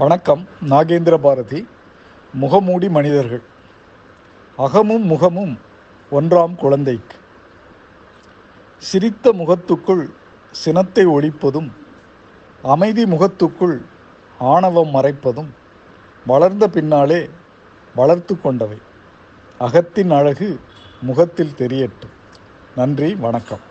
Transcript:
வணக்கம் நாகேந்திர பாரதி முகமூடி மனிதர்கள். அகமும் முகமும் ஒன்றாம் குழந்தைக்கு. சிரித்த முகத்துக்குள் சினத்தை ஒழிப்பதும் அமைதி முகத்துக்குள் ஆணவம் மறைப்பதும் வளர்ந்த பின்னாலே வளர்த்து கொண்டவை. அகத்தின் அழகு முகத்தில் தெரியட்டும். நன்றி வணக்கம்.